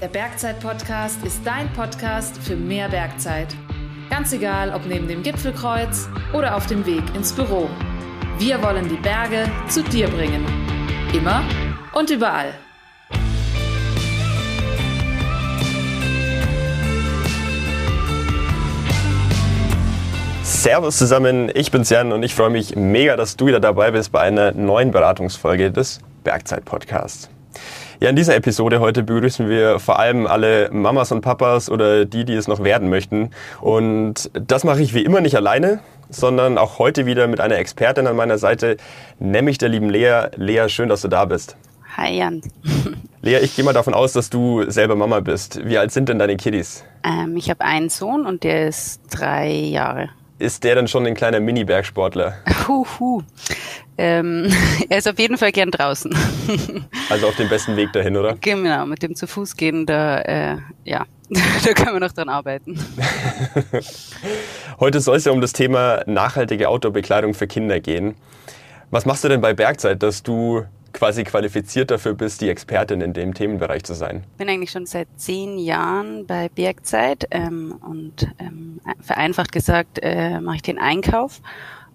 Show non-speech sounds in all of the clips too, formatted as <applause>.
Der Bergzeit-Podcast ist dein Podcast für mehr Bergzeit. Ganz egal, ob neben dem Gipfelkreuz oder auf dem Weg ins Büro. Wir wollen die Berge zu dir bringen. Immer und überall. Servus zusammen, ich bin's Jan und ich freue mich mega, dass du wieder dabei bist bei einer neuen Beratungsfolge des Bergzeit-Podcasts. Ja, in dieser Episode heute begrüßen wir vor allem alle Mamas und Papas oder die, die es noch werden möchten. Und das mache ich wie immer nicht alleine, sondern auch heute wieder mit einer Expertin an meiner Seite, nämlich der lieben Lea. Lea, schön, dass du da bist. Hi Jan. <laughs> Lea, ich gehe mal davon aus, dass du selber Mama bist. Wie alt sind denn deine Kiddies? Ähm, ich habe einen Sohn und der ist drei Jahre ist der dann schon ein kleiner Mini-Bergsportler? Huhu. Ähm, <laughs> er ist auf jeden Fall gern draußen. <laughs> also auf dem besten Weg dahin, oder? Genau, mit dem zu Fuß gehen, da, äh, ja, <laughs> da können wir noch dran arbeiten. Heute soll es ja um das Thema nachhaltige Outdoor-Bekleidung für Kinder gehen. Was machst du denn bei Bergzeit, dass du quasi qualifiziert dafür bist, die Expertin in dem Themenbereich zu sein? Ich bin eigentlich schon seit zehn Jahren bei Bergzeit ähm, und ähm, vereinfacht gesagt äh, mache ich den Einkauf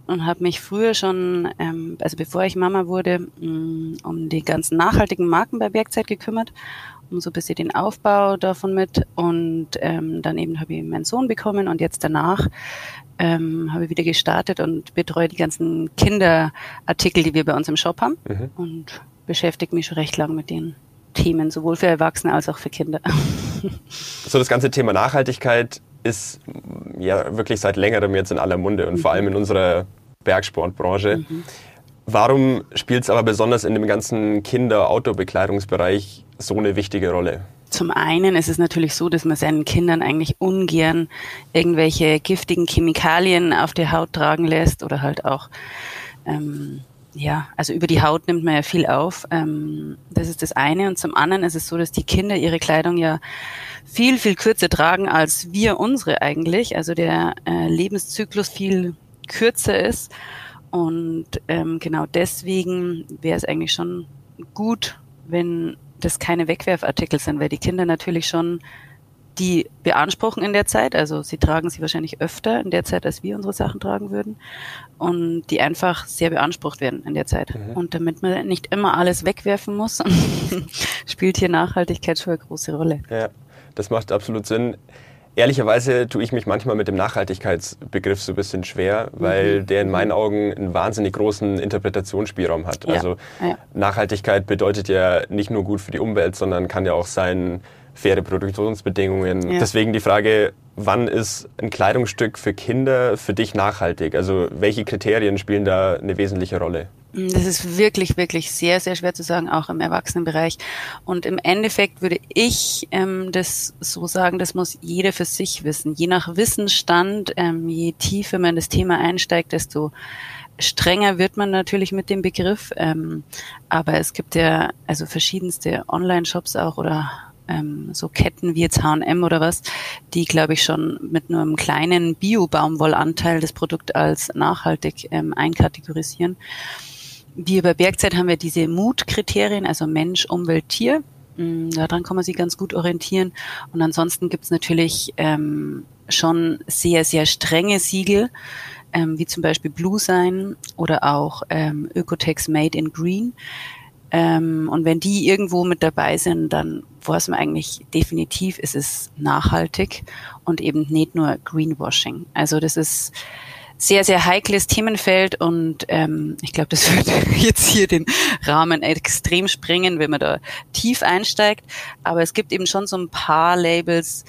und habe mich früher schon, ähm, also bevor ich Mama wurde, mh, mm, um die ganzen nachhaltigen Marken bei Bergzeit gekümmert, um so ein bisschen den Aufbau davon mit und ähm, dann eben habe ich meinen Sohn bekommen und jetzt danach ähm, habe ich wieder gestartet und betreue die ganzen Kinderartikel, die wir bei uns im Shop haben mhm. und beschäftige mich schon recht lang mit den Themen, sowohl für Erwachsene als auch für Kinder. <laughs> So das ganze Thema Nachhaltigkeit ist ja wirklich seit längerem jetzt in aller Munde und mhm. vor allem in unserer Bergsportbranche. Mhm. Warum spielt es aber besonders in dem ganzen Kinder-Outdoor-Bekleidungsbereich so eine wichtige Rolle? Zum einen ist es natürlich so, dass man seinen Kindern eigentlich ungern irgendwelche giftigen Chemikalien auf die Haut tragen lässt oder halt auch ähm, ja, also über die Haut nimmt man ja viel auf. Ähm, das ist das eine. Und zum anderen ist es so, dass die Kinder ihre Kleidung ja viel, viel kürzer tragen als wir unsere eigentlich. Also der äh, Lebenszyklus viel kürzer ist. Und ähm, genau deswegen wäre es eigentlich schon gut, wenn das keine Wegwerfartikel sind, weil die Kinder natürlich schon die beanspruchen in der Zeit, also sie tragen sie wahrscheinlich öfter in der Zeit, als wir unsere Sachen tragen würden und die einfach sehr beansprucht werden in der Zeit. Mhm. Und damit man nicht immer alles wegwerfen muss, <laughs> spielt hier Nachhaltigkeit schon eine große Rolle. Ja, das macht absolut Sinn. Ehrlicherweise tue ich mich manchmal mit dem Nachhaltigkeitsbegriff so ein bisschen schwer, weil mhm. der in meinen Augen einen wahnsinnig großen Interpretationsspielraum hat. Ja. Also ja. Nachhaltigkeit bedeutet ja nicht nur gut für die Umwelt, sondern kann ja auch sein, faire Produktionsbedingungen. Ja. Deswegen die Frage, wann ist ein Kleidungsstück für Kinder für dich nachhaltig? Also welche Kriterien spielen da eine wesentliche Rolle? Das ist wirklich, wirklich sehr, sehr schwer zu sagen, auch im Erwachsenenbereich. Und im Endeffekt würde ich ähm, das so sagen, das muss jeder für sich wissen. Je nach Wissensstand, ähm, je tiefer man das Thema einsteigt, desto strenger wird man natürlich mit dem Begriff. Ähm, aber es gibt ja also verschiedenste Online-Shops auch oder ähm, so Ketten wie jetzt H&M oder was, die glaube ich schon mit nur einem kleinen Bio-Baumwollanteil das Produkt als nachhaltig ähm, einkategorisieren. Wir bei Bergzeit haben wir diese Mutkriterien, also Mensch, Umwelt, Tier. Mm, daran kann man sich ganz gut orientieren. Und ansonsten gibt's natürlich ähm, schon sehr, sehr strenge Siegel, ähm, wie zum Beispiel Blue Sign oder auch ähm, Ökotex Made in Green. Ähm, und wenn die irgendwo mit dabei sind, dann weiß man eigentlich definitiv, ist es nachhaltig und eben nicht nur Greenwashing. Also das ist sehr, sehr heikles Themenfeld und ähm, ich glaube, das <laughs> wird jetzt hier den Rahmen extrem springen, wenn man da tief einsteigt. Aber es gibt eben schon so ein paar Labels,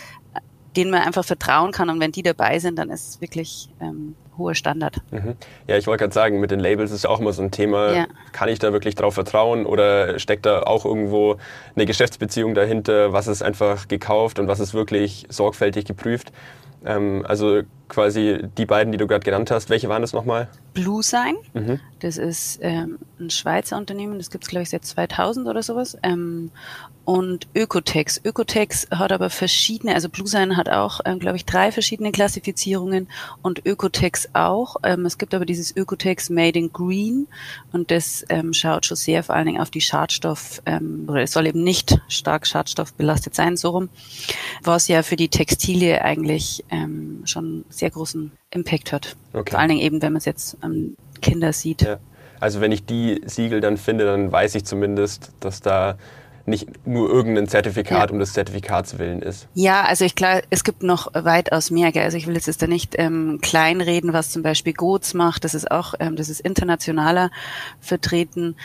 denen man einfach vertrauen kann und wenn die dabei sind, dann ist es wirklich ähm, hoher Standard. Mhm. Ja, ich wollte gerade sagen, mit den Labels ist ja auch immer so ein Thema. Ja. Kann ich da wirklich drauf vertrauen oder steckt da auch irgendwo eine Geschäftsbeziehung dahinter? Was ist einfach gekauft und was ist wirklich sorgfältig geprüft? Ähm, also quasi die beiden, die du gerade genannt hast. Welche waren das nochmal? Blue Sign. Mhm. Das ist ähm, ein Schweizer Unternehmen, das gibt es, glaube ich, seit 2000 oder sowas. Ähm, und Ökotex. Ökotex hat aber verschiedene, also Bluesign hat auch, ähm, glaube ich, drei verschiedene Klassifizierungen und Ökotex auch. Ähm, es gibt aber dieses Ökotex Made in Green und das ähm, schaut schon sehr vor allen Dingen auf die Schadstoff, ähm, oder es soll eben nicht stark schadstoffbelastet sein, so rum, was ja für die Textilie eigentlich schon sehr großen Impact hat. Okay. Vor allen Dingen eben, wenn man es jetzt an Kinder sieht. Ja. Also wenn ich die Siegel dann finde, dann weiß ich zumindest, dass da nicht nur irgendein Zertifikat ja. um des Zertifikats willen ist. Ja, also ich glaube, es gibt noch weitaus mehr. Gell? Also ich will jetzt da nicht ähm, kleinreden, was zum Beispiel GOTS macht. Das ist auch, ähm, das ist internationaler vertreten.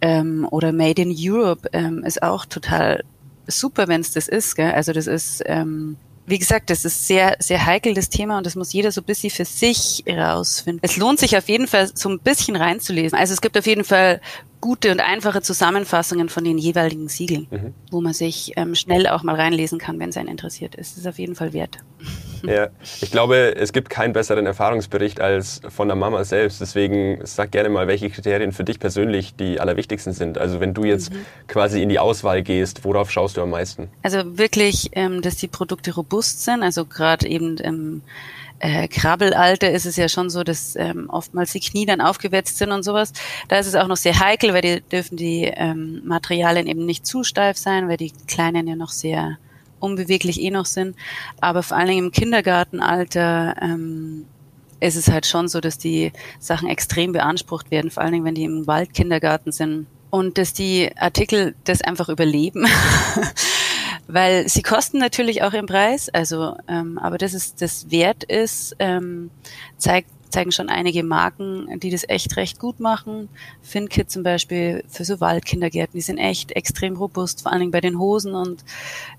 Ähm, oder Made in Europe ähm, ist auch total super, wenn es das ist. Gell? Also das ist ähm, wie gesagt, das ist sehr, sehr heikel, das Thema, und das muss jeder so ein bisschen für sich rausfinden. Es lohnt sich auf jeden Fall, so ein bisschen reinzulesen. Also es gibt auf jeden Fall gute und einfache Zusammenfassungen von den jeweiligen Siegeln, mhm. wo man sich ähm, schnell auch mal reinlesen kann, wenn es einen interessiert ist. Das ist auf jeden Fall wert. Ja, ich glaube, es gibt keinen besseren Erfahrungsbericht als von der Mama selbst. Deswegen sag gerne mal, welche Kriterien für dich persönlich die allerwichtigsten sind. Also wenn du jetzt mhm. quasi in die Auswahl gehst, worauf schaust du am meisten? Also wirklich, ähm, dass die Produkte robust sind. Also gerade eben ähm, äh, Krabbelalter ist es ja schon so, dass ähm, oftmals die Knie dann aufgewetzt sind und sowas. Da ist es auch noch sehr heikel, weil die dürfen die ähm, Materialien eben nicht zu steif sein, weil die Kleinen ja noch sehr unbeweglich eh noch sind. Aber vor allen Dingen im Kindergartenalter ähm, ist es halt schon so, dass die Sachen extrem beansprucht werden, vor allen Dingen, wenn die im Waldkindergarten sind. Und dass die Artikel das einfach überleben. <laughs> weil sie kosten natürlich auch im Preis, also ähm, aber dass es das wert ist, ähm, zeigt zeigen schon einige Marken, die das echt recht gut machen. Finkit zum Beispiel für so Waldkindergärten, die sind echt extrem robust, vor allen Dingen bei den Hosen und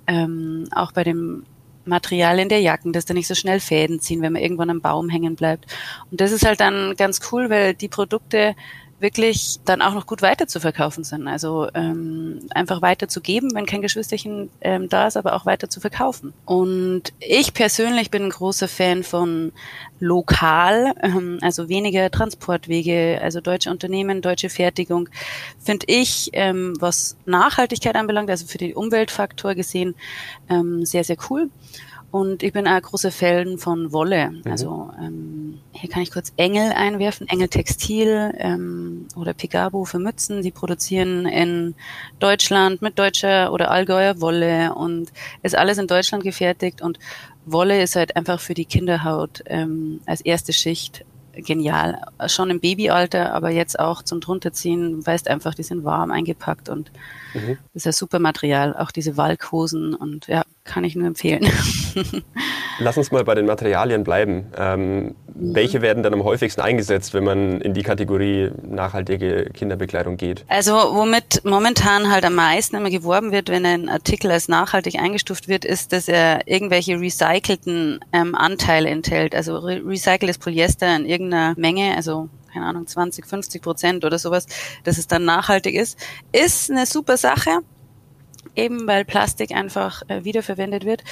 ähm, auch bei dem Material in der Jacken, dass da nicht so schnell Fäden ziehen, wenn man irgendwann am Baum hängen bleibt. Und das ist halt dann ganz cool, weil die Produkte wirklich dann auch noch gut weiter zu verkaufen sind. Also ähm, einfach weiter zu geben, wenn kein Geschwisterchen ähm, da ist, aber auch weiter zu verkaufen. Und ich persönlich bin ein großer Fan von lokal, ähm, also weniger Transportwege, also deutsche Unternehmen, deutsche Fertigung, finde ich, ähm, was Nachhaltigkeit anbelangt, also für den Umweltfaktor gesehen, ähm, sehr, sehr cool. Und ich bin ein großer Fan von Wolle. Mhm. Also ähm, hier kann ich kurz Engel einwerfen, Engel Textil ähm, oder Pigabo für Mützen. Die produzieren in Deutschland mit deutscher oder Allgäuer Wolle und ist alles in Deutschland gefertigt. Und Wolle ist halt einfach für die Kinderhaut ähm, als erste Schicht genial. Schon im Babyalter, aber jetzt auch zum drunterziehen, weißt einfach, die sind warm eingepackt und mhm. ist ja super Material. Auch diese Walkhosen und ja, kann ich nur empfehlen. <laughs> Lass uns mal bei den Materialien bleiben. Ähm, welche werden dann am häufigsten eingesetzt, wenn man in die Kategorie nachhaltige Kinderbekleidung geht? Also womit momentan halt am meisten immer geworben wird, wenn ein Artikel als nachhaltig eingestuft wird, ist, dass er irgendwelche recycelten ähm, Anteile enthält. Also re recyceltes Polyester in irgendeiner Menge, also keine Ahnung, 20, 50 Prozent oder sowas, dass es dann nachhaltig ist, ist eine super Sache eben weil Plastik einfach äh, wiederverwendet wird.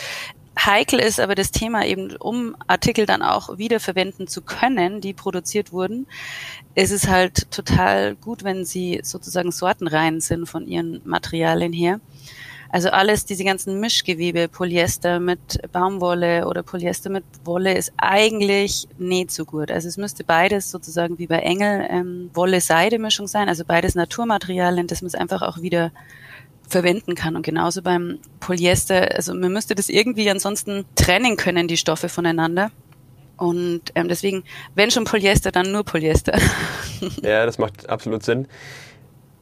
Heikel ist aber das Thema eben, um Artikel dann auch wiederverwenden zu können, die produziert wurden, ist es halt total gut, wenn sie sozusagen sortenrein sind von ihren Materialien her. Also alles, diese ganzen Mischgewebe, Polyester mit Baumwolle oder Polyester mit Wolle, ist eigentlich nicht so gut. Also es müsste beides sozusagen wie bei Engel ähm, Wolle-Seide-Mischung sein, also beides Naturmaterialien, dass man es einfach auch wieder verwenden kann. Und genauso beim Polyester, also man müsste das irgendwie ansonsten trennen können, die Stoffe voneinander. Und ähm, deswegen, wenn schon Polyester, dann nur Polyester. <laughs> Ja, das macht absolut Sinn.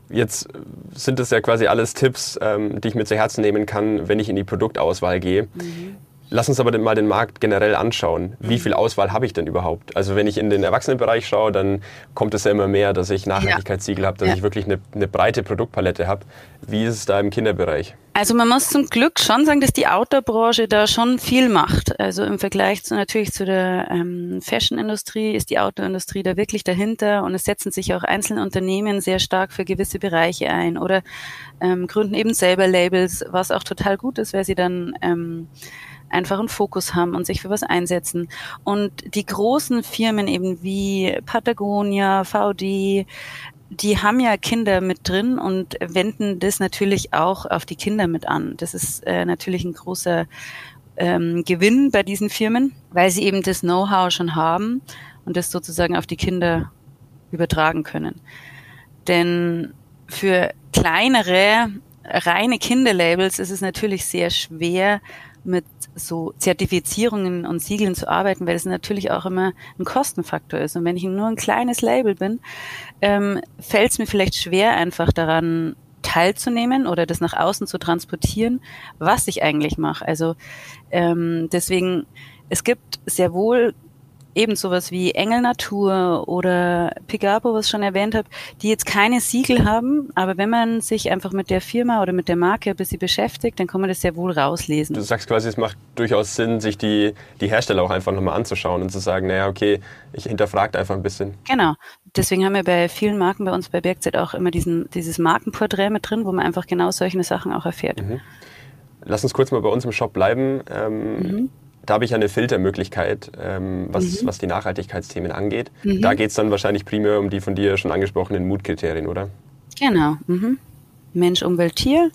Jetzt sind das ja quasi alles Tipps, ähm, die ich mir zu Herzen nehmen kann, wenn ich in die Produktauswahl gehe. Mhm. Lass uns aber mal den Markt generell anschauen. Wie mhm. viel Auswahl habe ich denn überhaupt? Also wenn ich in den Erwachsenenbereich schaue, dann kommt es ja immer mehr, dass ich Nachhaltigkeitssiegel ja. habe, dass ja. ich wirklich eine, eine, breite Produktpalette habe. Wie ist es da im Kinderbereich? Also man muss zum Glück schon sagen, dass die Outdoor-Branche da schon viel macht. Also im Vergleich zu natürlich zu der ähm, Fashion-Industrie ist die Outdoor-Industrie da wirklich dahinter und es setzen sich auch einzelne Unternehmen sehr stark für gewisse Bereiche ein oder ähm, gründen eben selber Labels, was auch total gut ist, weil sie dann ähm, einfach einen Fokus haben und sich für was einsetzen. Und die großen Firmen eben wie Patagonia, VD, die haben ja Kinder mit drin und wenden das natürlich auch auf die Kinder mit an. Das ist äh, natürlich ein großer ähm, Gewinn bei diesen Firmen, weil sie eben das Know-how schon haben und das sozusagen auf die Kinder übertragen können. Denn für kleinere, reine Kinderlabels ist es natürlich sehr schwer, mit so Zertifizierungen und Siegeln zu arbeiten, weil es natürlich auch immer ein Kostenfaktor ist. Und wenn ich nur ein kleines Label bin, ähm, fällt es mir vielleicht schwer, einfach daran teilzunehmen oder das nach außen zu transportieren, was ich eigentlich mache. Also ähm, deswegen, es gibt sehr wohl eben sowas wie Engel Natur oder Pigapo, was ich schon erwähnt habe, die jetzt keine Siegel haben, aber wenn man sich einfach mit der Firma oder mit der Marke ein bisschen beschäftigt, dann kann man das sehr wohl rauslesen. Du sagst quasi, es macht durchaus Sinn, sich die, die Hersteller auch einfach nochmal anzuschauen und zu sagen, naja, okay, ich hinterfrage einfach ein bisschen. Genau. Deswegen haben wir bei vielen Marken bei uns bei Bergzeit auch immer diesen, dieses Markenporträt mit drin, wo man einfach genau solche Sachen auch erfährt. Mhm. Lass uns kurz mal bei uns im Shop bleiben. Ähm, mhm da habe ich eine Filtermöglichkeit, ähm, was, mhm. was die Nachhaltigkeitsthemen angeht. Mhm. Da geht es dann wahrscheinlich primär um die von dir schon angesprochenen Mutkriterien, oder? Genau. Mhm. Mensch, Umwelt, Tier.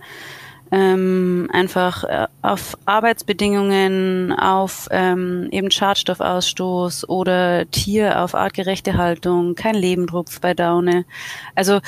Ähm, einfach äh, auf Arbeitsbedingungen, auf ähm, eben Schadstoffausstoß oder Tier auf artgerechte Haltung, kein Lebendrupf bei Daune. Also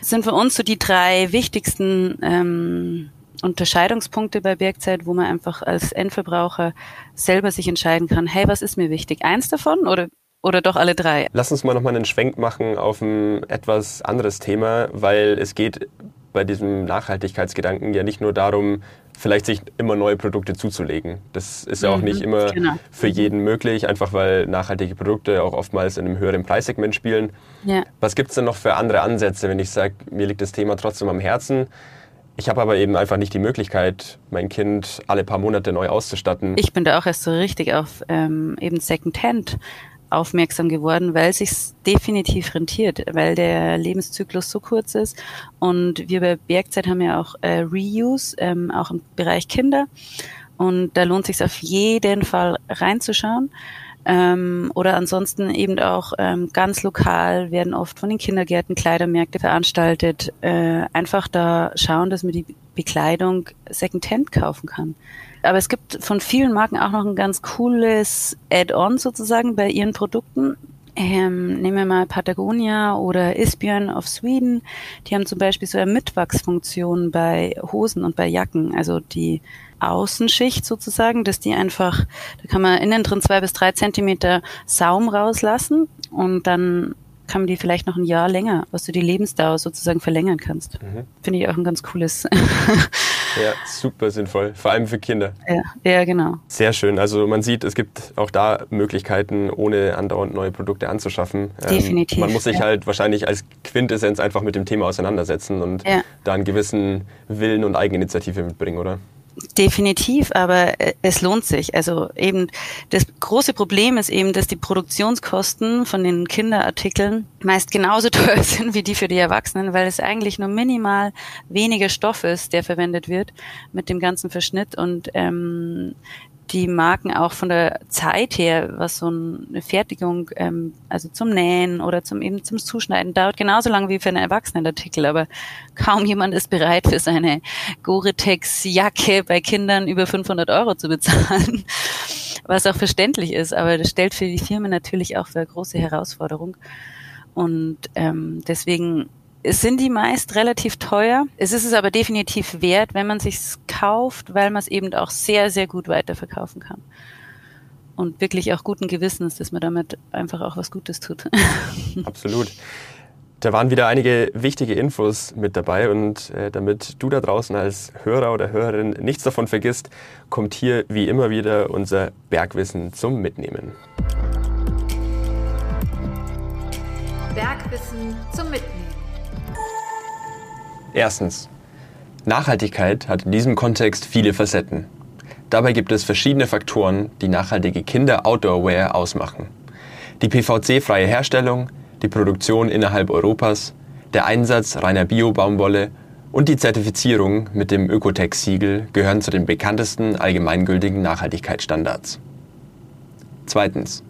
sind für uns so die drei wichtigsten ähm, Unterscheidungspunkte bei Bergzeit, wo man einfach als Endverbraucher selber sich entscheiden kann, hey, was ist mir wichtig? Eins davon oder oder doch alle drei? Lass uns mal nochmal einen Schwenk machen auf ein etwas anderes Thema, weil es geht bei diesem Nachhaltigkeitsgedanken ja nicht nur darum, vielleicht sich immer neue Produkte zuzulegen. Das ist ja auch mhm, nicht immer genau. für jeden möglich, einfach weil nachhaltige Produkte auch oftmals in einem höheren Preissegment spielen. Ja. Was gibt es denn noch für andere Ansätze, wenn ich sage, mir liegt das Thema trotzdem am Herzen? Ich habe aber eben einfach nicht die Möglichkeit, mein Kind alle paar Monate neu auszustatten. Ich bin da auch erst so richtig auf ähm, eben Secondhand aufmerksam geworden, weil sich definitiv rentiert, weil der Lebenszyklus so kurz ist. Und wir bei Bergzeit haben ja auch äh, Reuse, ähm, auch im Bereich Kinder. Und da lohnt sich auf jeden Fall reinzuschauen. Ähm, oder ansonsten eben auch ähm, ganz lokal werden oft von den Kindergärten Kleidermärkte veranstaltet. Äh, einfach da schauen, dass man die Bekleidung Secondhand kaufen kann. Aber es gibt von vielen Marken auch noch ein ganz cooles Add-on sozusagen bei ihren Produkten. Ähm, nehmen wir mal Patagonia oder Isbjörn of Sweden. Die haben zum Beispiel so eine Mitwachsfunktion bei Hosen und bei Jacken. Also die Außenschicht sozusagen, dass die einfach, da kann man innen drin zwei bis drei Zentimeter Saum rauslassen und dann kann man die vielleicht noch ein Jahr länger, was du die Lebensdauer sozusagen verlängern kannst. Mhm. Finde ich auch ein ganz cooles. <laughs> ja, super sinnvoll, vor allem für Kinder. Ja, ja, genau. Sehr schön. Also man sieht, es gibt auch da Möglichkeiten, ohne andauernd neue Produkte anzuschaffen. Ähm, Definitiv. Ähm, man muss sich ja. halt wahrscheinlich als Quintessenz einfach mit dem Thema auseinandersetzen und ja. da einen gewissen Willen und Eigeninitiative mitbringen, oder? Definitiv, aber äh, es lohnt sich. Also eben das große Problem ist eben, dass die Produktionskosten von den Kinderartikeln meist genauso <laughs> teuer sind wie die für die Erwachsenen, weil es eigentlich nur minimal weniger Stoff ist, der verwendet wird mit dem ganzen Verschnitt und ähm, die Marken auch von der Zeit her, was so eine Fertigung, ähm, also zum Nähen oder zum eben zum Zuschneiden, dauert genauso lang wie für einen Erwachsenenartikel, aber kaum jemand ist bereit für seine Gore-Tex-Jacke bei Kindern über 500 Euro zu bezahlen, <laughs> was auch verständlich ist, aber das stellt für die Firmen natürlich auch für eine große Herausforderung. Und ähm, deswegen es sind die meist relativ teuer. Es ist es aber definitiv wert, wenn man sich kauft, weil man es eben auch sehr, sehr gut weiterverkaufen kann. Und wirklich auch guten Gewissens, dass man damit einfach auch was Gutes tut. <laughs> Absolut. Da waren wieder einige wichtige Infos mit dabei und äh, damit du da draußen als Hörer oder Hörerin nichts davon vergisst, kommt hier wie immer wieder unser Bergwissen zum Mitnehmen. Bergwissen zum Mitnehmen. Erstens. Nachhaltigkeit hat in diesem Kontext viele Facetten. Dabei gibt es verschiedene Faktoren, die nachhaltige Kinder-Outdoor-Wear ausmachen. Die PVC-freie Herstellung, die Produktion innerhalb Europas, der Einsatz reiner Bio-Baumwolle und die Zertifizierung mit dem Ökotech-Siegel gehören zu den bekanntesten allgemeingültigen Nachhaltigkeitsstandards. Zweitens.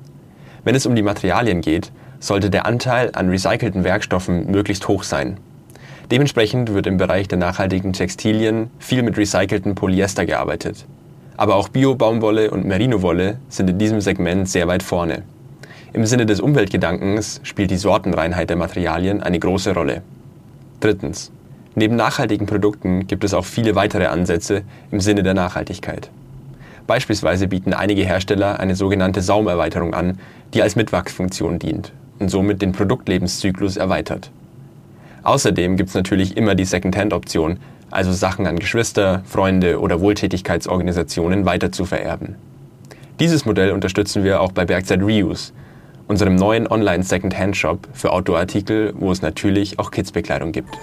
Wenn es um die Materialien geht, sollte der Anteil an recycelten Werkstoffen möglichst hoch sein. Dementsprechend wird im Bereich der nachhaltigen Textilien viel mit recyceltem Polyester gearbeitet. Aber auch Bio-Baumwolle und Merino-Wolle sind in diesem Segment sehr weit vorne. Im Sinne des Umweltgedankens spielt die Sortenreinheit der Materialien eine große Rolle. Drittens. Neben nachhaltigen Produkten gibt es auch viele weitere Ansätze im Sinne der Nachhaltigkeit. Beispielsweise bieten einige Hersteller eine sogenannte Saumerweiterung an, die als Mitwachsfunktion dient und somit den Produktlebenszyklus erweitert. Außerdem gibt es natürlich immer die Second-Hand-Option, also Sachen an Geschwister, Freunde oder Wohltätigkeitsorganisationen weiter zu vererben. Dieses Modell unterstützen wir auch bei Bergzeit Reuse, unserem neuen Online-Second-Hand-Shop für Outdoor-Artikel, wo es natürlich auch Kids-Bekleidung gibt.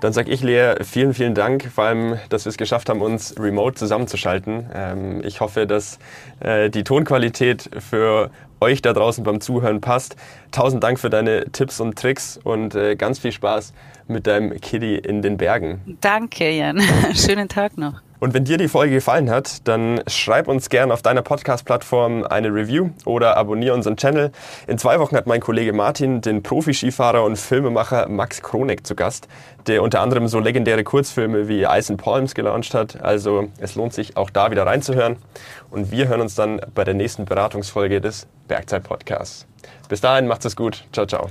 Dann sage ich, Lea, vielen, vielen Dank, vor allem, dass wir es geschafft haben, uns remote zusammenzuschalten. Ähm, ich hoffe, dass äh, die Tonqualität für euch da draußen beim Zuhören passt. Tausend Dank für deine Tipps und Tricks und äh, ganz viel Spaß mit deinem Kitty in den Bergen. Danke, Jan. <laughs> Schönen Tag noch. Und wenn dir die Folge gefallen hat, dann schreib uns gerne auf deiner Podcast-Plattform eine Review oder abonniere unseren Channel. In zwei Wochen hat mein Kollege Martin den Profi-Skifahrer und Filmemacher Max Kronek zu Gast, der unter anderem so legendäre Kurzfilme wie Ice and Palms gelauncht hat. Also es lohnt sich auch da wieder reinzuhören. Und wir hören uns dann bei der nächsten Beratungsfolge des Bergzeit-Podcasts. Bis dahin, macht's es gut. Ciao, ciao.